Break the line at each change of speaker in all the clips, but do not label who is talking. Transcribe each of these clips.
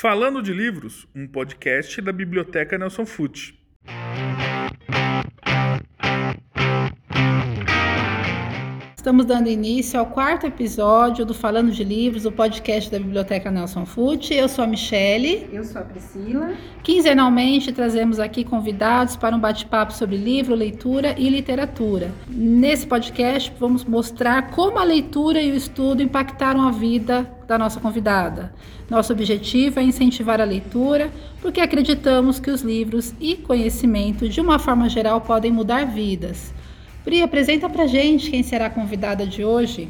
Falando de Livros, um podcast da Biblioteca Nelson Fute.
Estamos dando início ao quarto episódio do Falando de Livros, o podcast da Biblioteca Nelson Fute. Eu sou a Michele.
Eu sou a Priscila.
Quinzenalmente trazemos aqui convidados para um bate-papo sobre livro, leitura e literatura. Nesse podcast vamos mostrar como a leitura e o estudo impactaram a vida da nossa convidada. Nosso objetivo é incentivar a leitura, porque acreditamos que os livros e conhecimento, de uma forma geral, podem mudar vidas. Pri, apresenta pra gente quem será a convidada de hoje.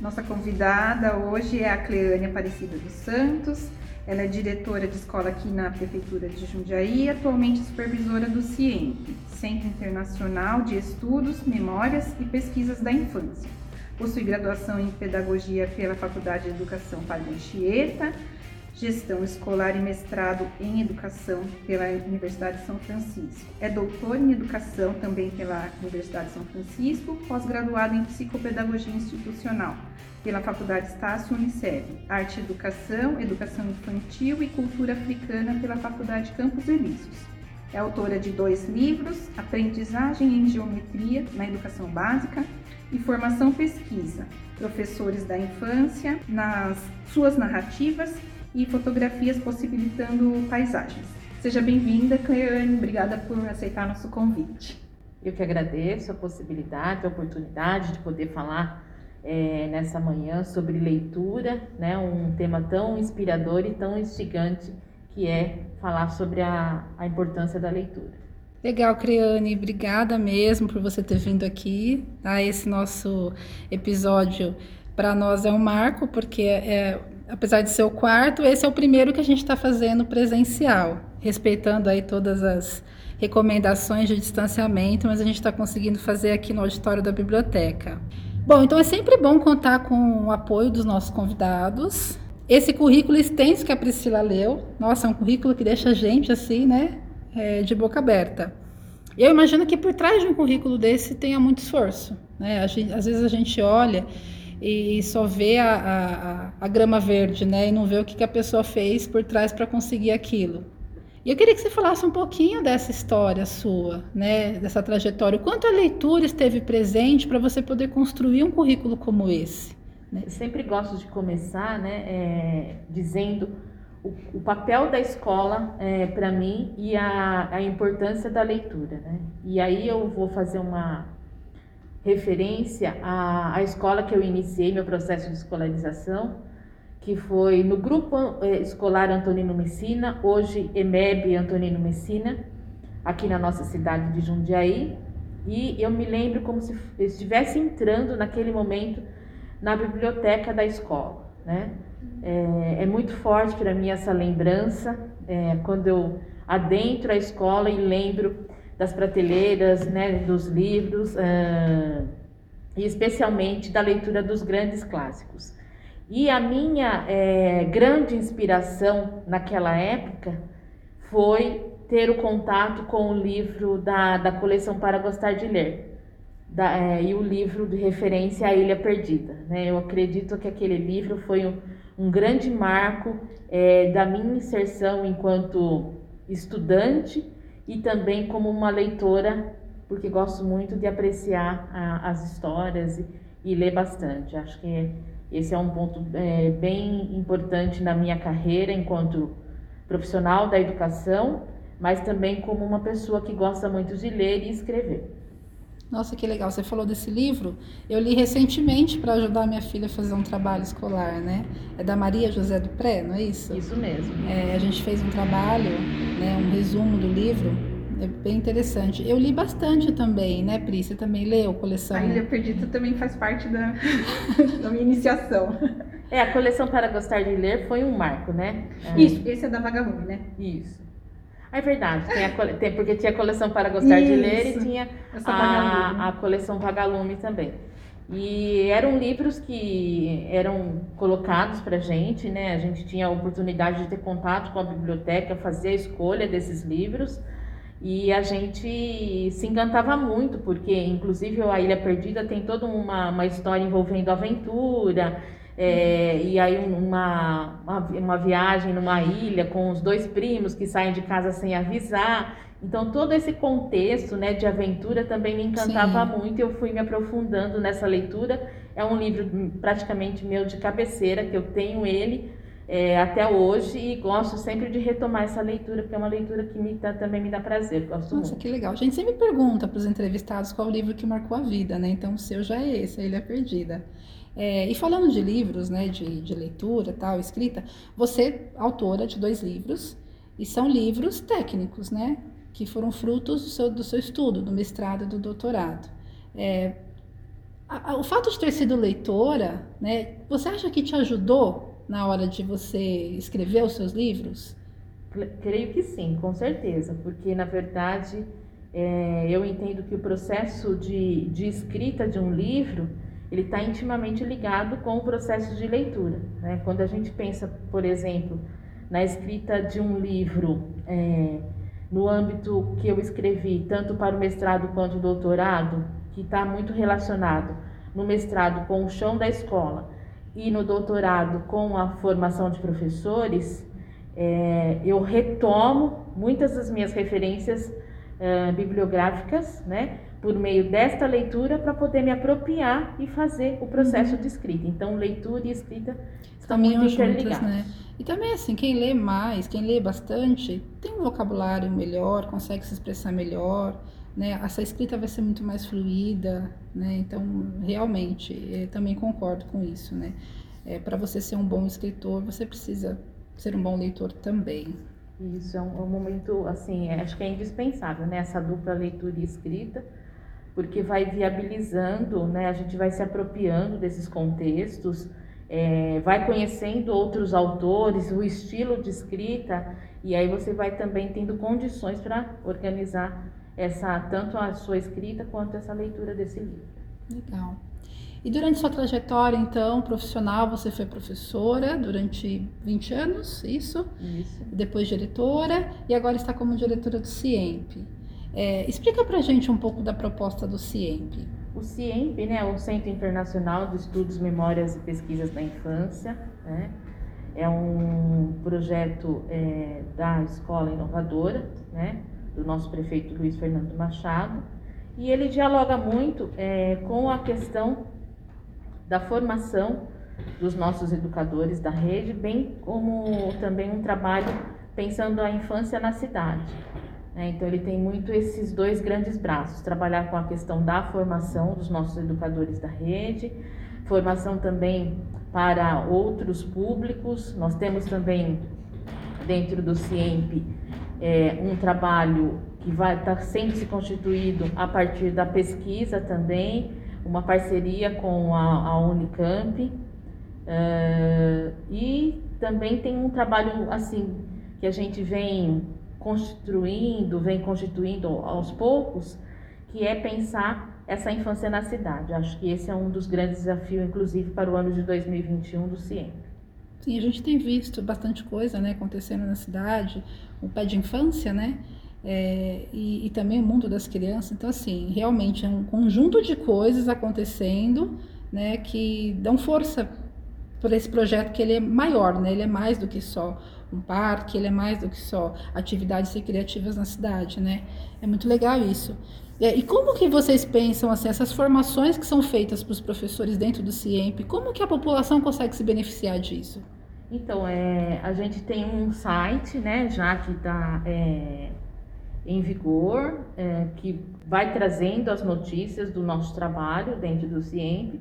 Nossa convidada hoje é a Cleane Aparecida dos Santos. Ela é diretora de escola aqui na Prefeitura de Jundiaí e atualmente supervisora do CIEMP, Centro Internacional de Estudos, Memórias e Pesquisas da Infância. Possui graduação em Pedagogia pela Faculdade de Educação Padre Anchieta Gestão Escolar e mestrado em Educação pela Universidade de São Francisco. É doutor em Educação também pela Universidade de São Francisco, pós-graduado em Psicopedagogia Institucional pela Faculdade Estácio Unicef, Arte e Educação, Educação Infantil e Cultura Africana pela Faculdade Campos Elíseos. É autora de dois livros, Aprendizagem em Geometria na Educação Básica e Formação Pesquisa, Professores da Infância, nas suas narrativas e fotografias possibilitando paisagens. Seja bem-vinda, Cleane. Obrigada por aceitar nosso convite.
Eu que agradeço a possibilidade, a oportunidade de poder falar é, nessa manhã sobre leitura, né, um tema tão inspirador e tão instigante que é falar sobre a, a importância da leitura.
Legal, Creane, obrigada mesmo por você ter vindo aqui. Tá? Esse nosso episódio para nós é um marco, porque é, apesar de ser o quarto, esse é o primeiro que a gente está fazendo presencial, respeitando aí todas as recomendações de distanciamento, mas a gente está conseguindo fazer aqui no auditório da biblioteca. Bom, então é sempre bom contar com o apoio dos nossos convidados. Esse currículo extenso que a Priscila leu, nossa, é um currículo que deixa a gente assim, né, é, de boca aberta. Eu imagino que por trás de um currículo desse tenha muito esforço, né? Gente, às vezes a gente olha e só vê a, a, a, grama verde, né? E não vê o que, que a pessoa fez por trás para conseguir aquilo. E eu queria que você falasse um pouquinho dessa história sua, né? Dessa trajetória. O quanto a leitura esteve presente para você poder construir um currículo como esse?
Né? Eu sempre gosto de começar, né? É, dizendo o, o, papel da escola é, para mim e a, a importância da leitura, né? E aí eu vou fazer uma referência à, à escola que eu iniciei meu processo de escolarização, que foi no Grupo eh, Escolar Antonino Messina, hoje EMEB Antonino Messina, aqui na nossa cidade de Jundiaí. E eu me lembro como se estivesse entrando naquele momento na biblioteca da escola. Né? É, é muito forte para mim essa lembrança, é, quando eu adentro a escola e lembro das prateleiras, né, dos livros, uh, e especialmente da leitura dos grandes clássicos. E a minha é, grande inspiração naquela época foi ter o contato com o livro da, da coleção Para Gostar de Ler. Da, é, e o livro de referência A Ilha Perdida. Né? Eu acredito que aquele livro foi um, um grande marco da minha inserção enquanto estudante e também como uma leitora, porque gosto muito de apreciar a, as histórias e, e, ler bastante. Acho que esse é um ponto é, bem importante na minha carreira enquanto profissional da educação, mas também como uma pessoa que gosta muito de ler e escrever.
Nossa, que legal. Você falou desse livro. Eu li recentemente para ajudar minha filha a fazer um trabalho escolar, né? É da Maria José do Pré, não é isso?
Isso mesmo.
É, a gente fez um trabalho, né, um resumo do livro. É bem interessante. Eu li bastante também, né, Pri? Você também leu coleção?
A Ilha Perdida também faz parte da, da minha iniciação.
É, a coleção Para Gostar de Ler foi um marco, né?
Isso, esse é da Vagalume, né?
Isso. É verdade, tem, a, tem porque tinha a coleção para gostar Isso. de ler e tinha a, a coleção Vagalume também. E eram livros que eram colocados para gente, né? A gente tinha a oportunidade de ter contato com a biblioteca, fazer a escolha desses livros. E a gente se encantava muito, porque inclusive a Ilha Perdida tem toda uma, uma história envolvendo aventura, É, e aí uma, uma, uma viagem numa ilha com os dois primos que saem de casa sem avisar. Então todo esse contexto né, de aventura também me encantava
Sim.
muito e eu fui me aprofundando nessa leitura. É um livro hum, praticamente meu de cabeceira, que eu tenho ele é, até hoje e gosto sempre de retomar essa leitura, porque é uma leitura que me dá- também me dá prazer, gosto
Nossa,
muito.
que legal. A gente sempre pergunta para os entrevistados qual o livro que marcou a vida, né? Então o seu já é esse, a Ilha Perdida. É, e falando de livros, né, de, de leitura, tal, escrita, você autora de dois livros e são livros técnicos, né, que foram frutos do seu, do seu estudo, do mestrado do doutorado. É, a- a- o fato de ter sido leitora, né, você acha que te ajudou na hora de você escrever os seus livros?
Cre- Creio que sim, com certeza, porque na verdade é, eu entendo que o processo de, de escrita de um livro ele está intimamente ligado com o processo de leitura. Né? Quando a gente pensa, por exemplo, na escrita de um livro é, no âmbito que eu escrevi, tanto para o mestrado quanto o doutorado, que está muito relacionado no mestrado com o chão da escola e no doutorado com a formação de professores, é, eu retomo muitas das minhas referências eh, bibliográficas, né, por meio desta leitura para poder me apropriar e fazer o processo de escrita. Então, leitura e escrita estão muito
Caminham juntas,
interligados.
né? E também assim, quem lê mais, quem lê bastante, tem um vocabulário melhor, consegue se expressar melhor, né? Essa escrita vai ser muito mais fluida, né? Então, realmente, eu também concordo com isso, né? É, para você ser um bom escritor, você precisa ser um bom leitor também.
Isso é um, é um momento, assim, é- acho que é indispensável, né? Essa dupla leitura e escrita, porque vai viabilizando, né? A gente vai se apropriando desses contextos, é, vai conhecendo outros autores, o estilo de escrita, e aí você vai também tendo condições para organizar essa tanto a sua escrita quanto essa leitura desse livro.
Legal. E durante sua trajetória, então, profissional, você foi professora durante 20 anos, isso?
Isso.
depois diretora e agora está como diretora do CIEMP. É, explica pra gente um pouco da proposta do CIEMP.
O CIEMP, né, o Centro Internacional de Estudos, Memórias e Pesquisas da Infância, né, é um projeto é, da Escola Inovadora, né, do nosso prefeito Luiz Fernando Machado, e ele dialoga muito é, com a questão da formação dos nossos educadores da rede, bem como também um trabalho pensando a infância na cidade. Né? Então, ele tem muito esses dois grandes braços: trabalhar com a questão da formação dos nossos educadores da rede, formação também para outros públicos. Nós temos também, dentro do CIEMP, é, um trabalho que vai estar sendo se constituído a partir da pesquisa também, uma parceria com a, a Unicamp. eh, e também tem um trabalho assim que a gente vem constituindo, vem constituindo aos poucos, que é pensar essa infância na cidade. Acho que esse é um dos grandes desafios, inclusive para o ano de 2021 do CIEM.
Sim, a gente tem visto bastante coisa né, acontecendo na cidade, o pé de infância, né? É, e, e também o mundo das crianças. Então, assim, realmente é um conjunto de coisas acontecendo né, que dão força para esse projeto que ele é maior, né? Ele é mais do que só um parque, ele é mais do que só atividades recreativas na cidade, né? É muito legal isso. É, e como que vocês pensam assim, essas formações que são feitas para os professores dentro do CIEMP, como que a população consegue se beneficiar disso?
Então, é, a gente tem um site, né, já que está é, em vigor, é, que vai trazendo as notícias do nosso trabalho dentro do CIEMP.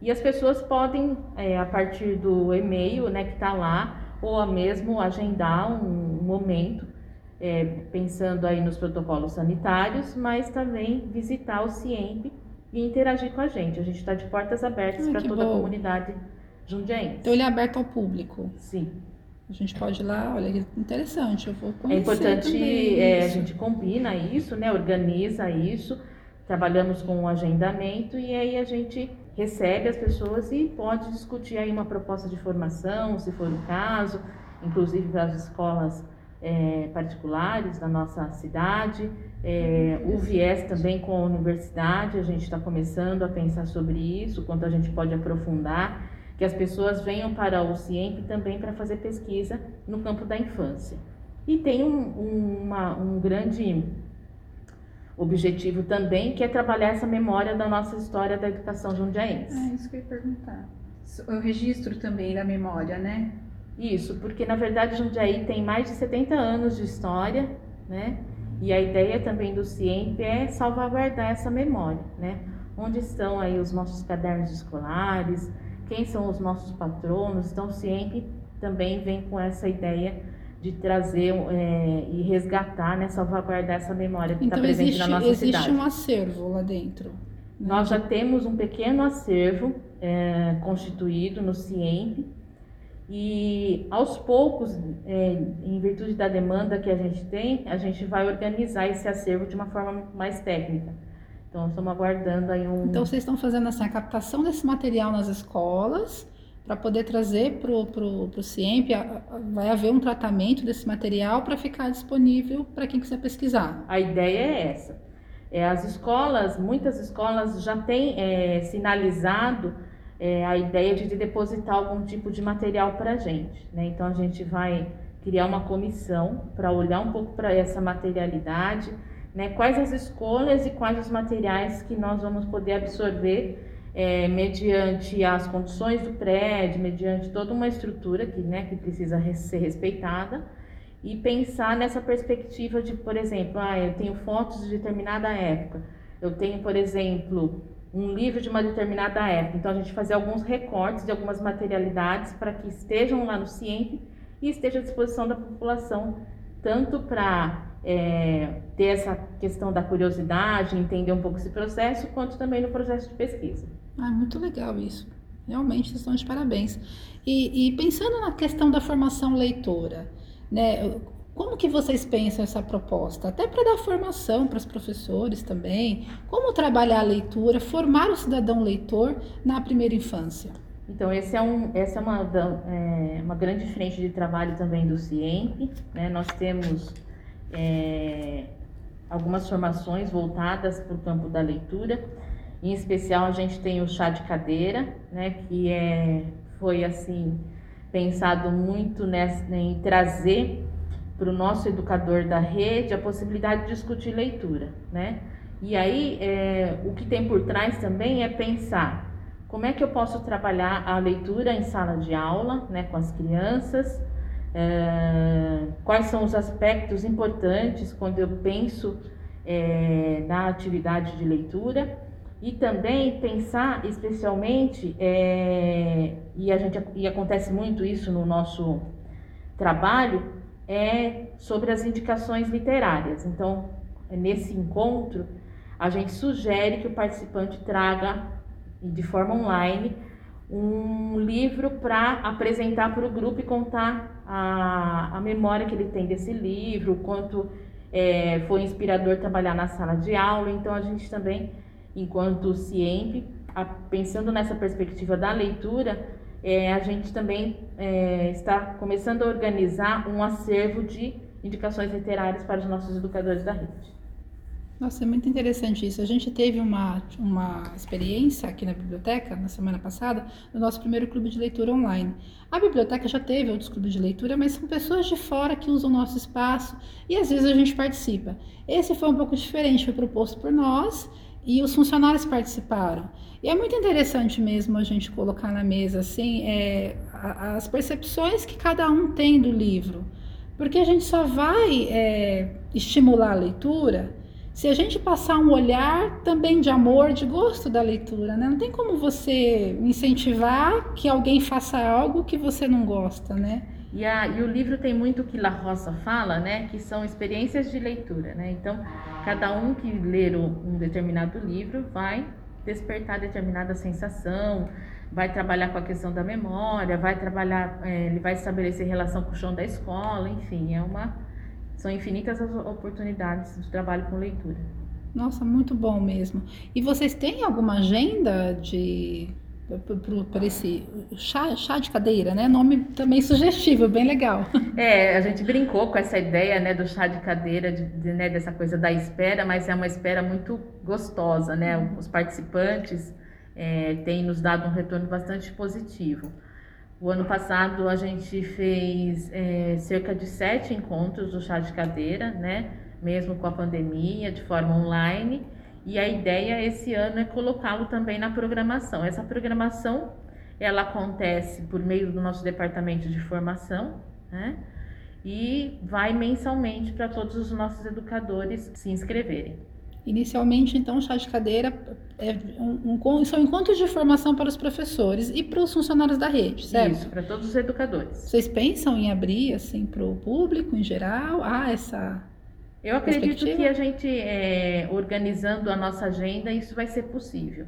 E as pessoas podem, é, a partir do e-mail né, que está lá, ou a mesmo agendar um momento, é, pensando aí nos protocolos sanitários, mas também visitar o CIEMP e interagir com a gente. A gente está de portas abertas para toda a
bom.
comunidade jundiaense.
Então ele é aberto ao público.
Sim.
A gente pode ir lá, olha, que interessante, eu vou
É
conhecer
importante,
também
é, a gente combina isso, né? Organiza isso, trabalhamos com o agendamento e aí a gente recebe as pessoas e pode discutir aí uma proposta de formação, se for o caso, inclusive para as escolas é, particulares da nossa cidade. É, o viés também com a universidade, a gente está começando a pensar sobre isso, quanto a gente pode aprofundar que as pessoas venham para o CIEMP também para fazer pesquisa no campo da infância. E tem um, um, uma, um grande objetivo também, que é trabalhar essa memória da nossa história da educação jundiaense.
É isso que eu ia perguntar. O registro também da memória, né?
Isso, porque na verdade Jundiaí tem mais de 70 anos de história, né? E a ideia também do CIEMP é salvaguardar essa memória, né? Onde estão aí os nossos cadernos escolares, quem são os nossos patronos, então o CIEMP também vem com essa ideia de trazer é, e resgatar, né, salvaguardar essa memória que está
Então
presente
existe,
na nossa
existe
cidade.
um acervo lá dentro. né?
Nós já temos um pequeno acervo é, constituído no CIEMP e aos poucos, é, em virtude da demanda que a gente tem, a gente vai organizar esse acervo de uma forma mais técnica. Então, estamos aguardando aí um...
Então vocês estão fazendo assim, a captação desse material nas escolas para poder trazer para o CIEMP, a- a- vai haver um tratamento desse material para ficar disponível para quem quiser pesquisar.
A ideia é essa. É, as escolas, muitas escolas já têm é, sinalizado é, a ideia de depositar algum tipo de material para a gente. Né? Então a gente vai criar uma comissão para olhar um pouco para essa materialidade, né? quais as escolhas e quais os materiais que nós vamos poder absorver é, mediante as condições do prédio, mediante toda uma estrutura que, né, que precisa ser respeitada e pensar nessa perspectiva de, por exemplo, ah, eu tenho fotos de determinada época, eu tenho, por exemplo, um livro de uma determinada época, então a gente fazer alguns recortes de algumas materialidades para que estejam lá no CIEMP e esteja à disposição da população, tanto para é, ter essa questão da curiosidade, entender um pouco esse processo, quanto também no processo de pesquisa.
Ah, muito legal isso. Realmente, vocês estão de parabéns. E, e pensando na questão da formação leitora, né? Como que vocês pensam essa proposta? Até para dar formação para os professores também. Como trabalhar a leitura, formar o cidadão leitor na primeira infância?
Então, esse é um, essa é uma, é, uma grande frente de trabalho também do CIEMP. Né? Nós temos é, algumas formações voltadas para o campo da leitura. Em especial, a gente tem o chá de cadeira, né? que é, foi assim pensado muito nessa, em trazer para o nosso educador da rede a possibilidade de discutir leitura. Né? E aí, é, o que tem por trás também é pensar como é que eu posso trabalhar a leitura em sala de aula, né, com as crianças? É, quais são os aspectos importantes quando eu penso é, na atividade de leitura? E também pensar especialmente, é, e, a gente, e acontece muito isso no nosso trabalho, é sobre as indicações literárias. Então, nesse encontro, a gente sugere que o participante traga de forma online um livro para apresentar para o grupo e contar a, a memória que ele tem desse livro, quanto é, foi inspirador trabalhar na sala de aula. Então a gente também, enquanto CIEMP, pensando nessa perspectiva da leitura, é, a gente também é, está começando a organizar um acervo de indicações literárias para os nossos educadores da rede.
Nossa, é muito interessante isso. A gente teve uma, uma experiência aqui na biblioteca, na semana passada, no nosso primeiro clube de leitura online. A biblioteca já teve outros clubes de leitura, mas são pessoas de fora que usam o nosso espaço e às vezes a gente participa. Esse foi um pouco diferente, foi proposto por nós e os funcionários participaram. E é muito interessante mesmo a gente colocar na mesa assim é, as percepções que cada um tem do livro. Porque a gente só vai é, estimular a leitura se a gente passar um olhar também de amor, de gosto da leitura, né? Não tem como você incentivar que alguém faça algo que você não gosta, né?
E, a, e o livro tem muito que La Roça fala, né? Que são experiências de leitura, né? Então, cada um que ler um determinado livro vai despertar determinada sensação, vai trabalhar com a questão da memória, vai trabalhar, é, ele vai estabelecer relação com o chão da escola, enfim, é uma são infinitas as oportunidades de trabalho com leitura.
Nossa, muito bom mesmo. E vocês têm alguma agenda de para esse chá, chá de cadeira, né? Nome também sugestivo, bem legal.
É, a gente brincou com essa ideia, né, do chá de cadeira, de, de, né, dessa coisa da espera, mas é uma espera muito gostosa, né? Os participantes é, tem nos dado um retorno bastante positivo. O ano passado a gente fez é, cerca de sete encontros do chá de cadeira, né? Mesmo com a pandemia, de forma online. E a ideia esse ano é colocá-lo também na programação. Essa programação ela acontece por meio do nosso departamento de formação, né? E vai mensalmente para todos os nossos educadores se inscreverem.
Inicialmente, então, o chá de cadeira é um, um, são encontros de formação para os professores e para os funcionários da rede, certo?
Isso, para todos os educadores.
Vocês pensam em abrir assim para o público em geral? Ah, essa.
Eu acredito que a gente, é, organizando a nossa agenda, isso vai ser possível.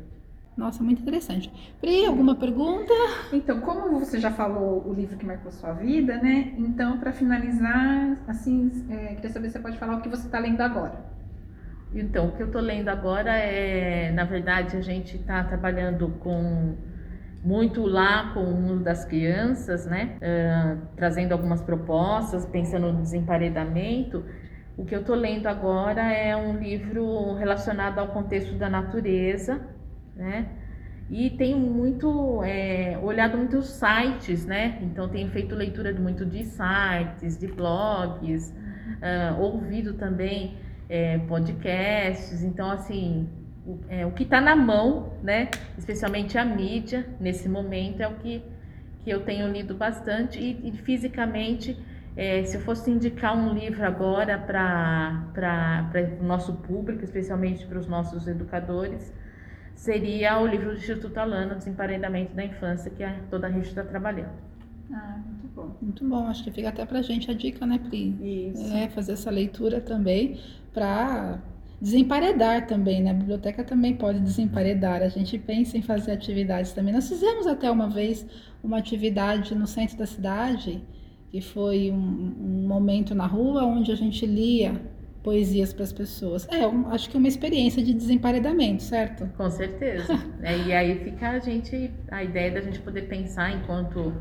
Nossa, muito interessante. Pri, alguma pergunta?
Então, como você já falou o livro que marcou sua vida, né? Então, para finalizar, assim, é, queria saber se você pode falar o que você está lendo agora.
Então, o que eu estou lendo agora é, na verdade, a gente está trabalhando com muito lá com o mundo das crianças, né? Uh, trazendo algumas propostas, pensando no desemparedamento. O que eu estou lendo agora é um livro relacionado ao contexto da natureza, né? E tenho muito é, olhado muitos sites, né? Então tenho feito leitura muito de sites, de blogs, uh, ouvido também é, podcasts. Então, assim, o, é, o que está na mão, né? Especialmente a mídia, nesse momento, é o que, que eu tenho lido bastante. E, e fisicamente, é, se eu fosse indicar um livro agora para o nosso público, especialmente para os nossos educadores, seria o livro do Instituto Alano, Desemparedamento da Infância, que a, toda a rede está trabalhando.
Ah, muito bom.
Muito bom, acho que fica até pra gente a dica, né,
Pri? Isso.
É, fazer essa leitura também para desemparedar também, né? A biblioteca também pode desemparedar. A gente pensa em fazer atividades também. Nós fizemos até uma vez uma atividade no centro da cidade, que foi um, um momento na rua onde a gente lia poesias para as pessoas. É, um, acho que é uma experiência de desemparedamento, certo?
Com certeza. é, e aí fica a gente, a ideia da gente poder pensar enquanto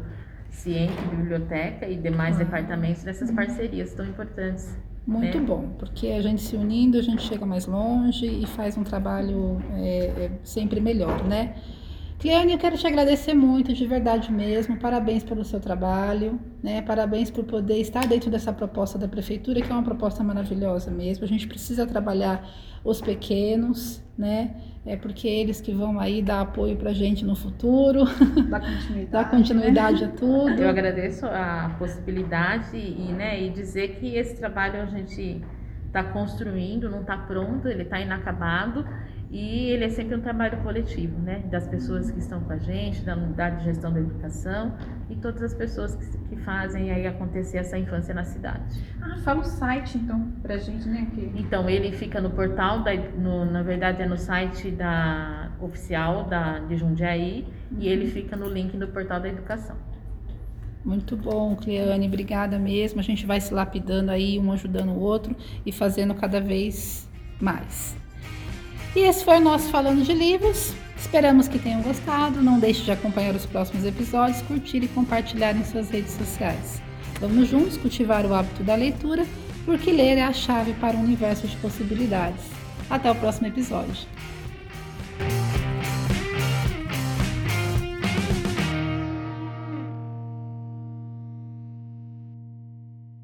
Ciente, Biblioteca e demais ah. departamentos dessas parcerias tão importantes.
Muito
né?
bom, porque a gente se unindo, a gente chega mais longe e faz um trabalho é, é, sempre melhor, né? Cleane, eu quero te agradecer muito, de verdade mesmo. Parabéns pelo seu trabalho, né? Parabéns por poder estar dentro dessa proposta da prefeitura, que é uma proposta maravilhosa mesmo. A gente precisa trabalhar os pequenos, né? É porque é eles que vão aí dar apoio pra gente no futuro.
Dar continuidade.
dar continuidade né? a tudo.
Eu agradeço a possibilidade e, né, e dizer que esse trabalho a gente está construindo, não está pronto, ele está inacabado e ele é sempre um trabalho coletivo, né? Das pessoas que estão com a gente, da unidade de gestão da educação e todas as pessoas que, que fazem aí acontecer essa infância na cidade.
Ah, fala o site então pra gente, né?
Que... Então ele fica no portal, da, no, na verdade é no site da oficial da, de Jundiaí uhum. e ele fica no link no portal da educação.
Muito bom, Cleane, obrigada mesmo. A gente vai se lapidando aí, um ajudando o outro e fazendo cada vez mais. E esse foi o nosso Falando de Livros. Esperamos que tenham gostado. Não deixe de acompanhar os próximos episódios, curtir e compartilhar em suas redes sociais. Vamos juntos cultivar o hábito da leitura, porque ler é a chave para um universo de possibilidades. Até o próximo episódio.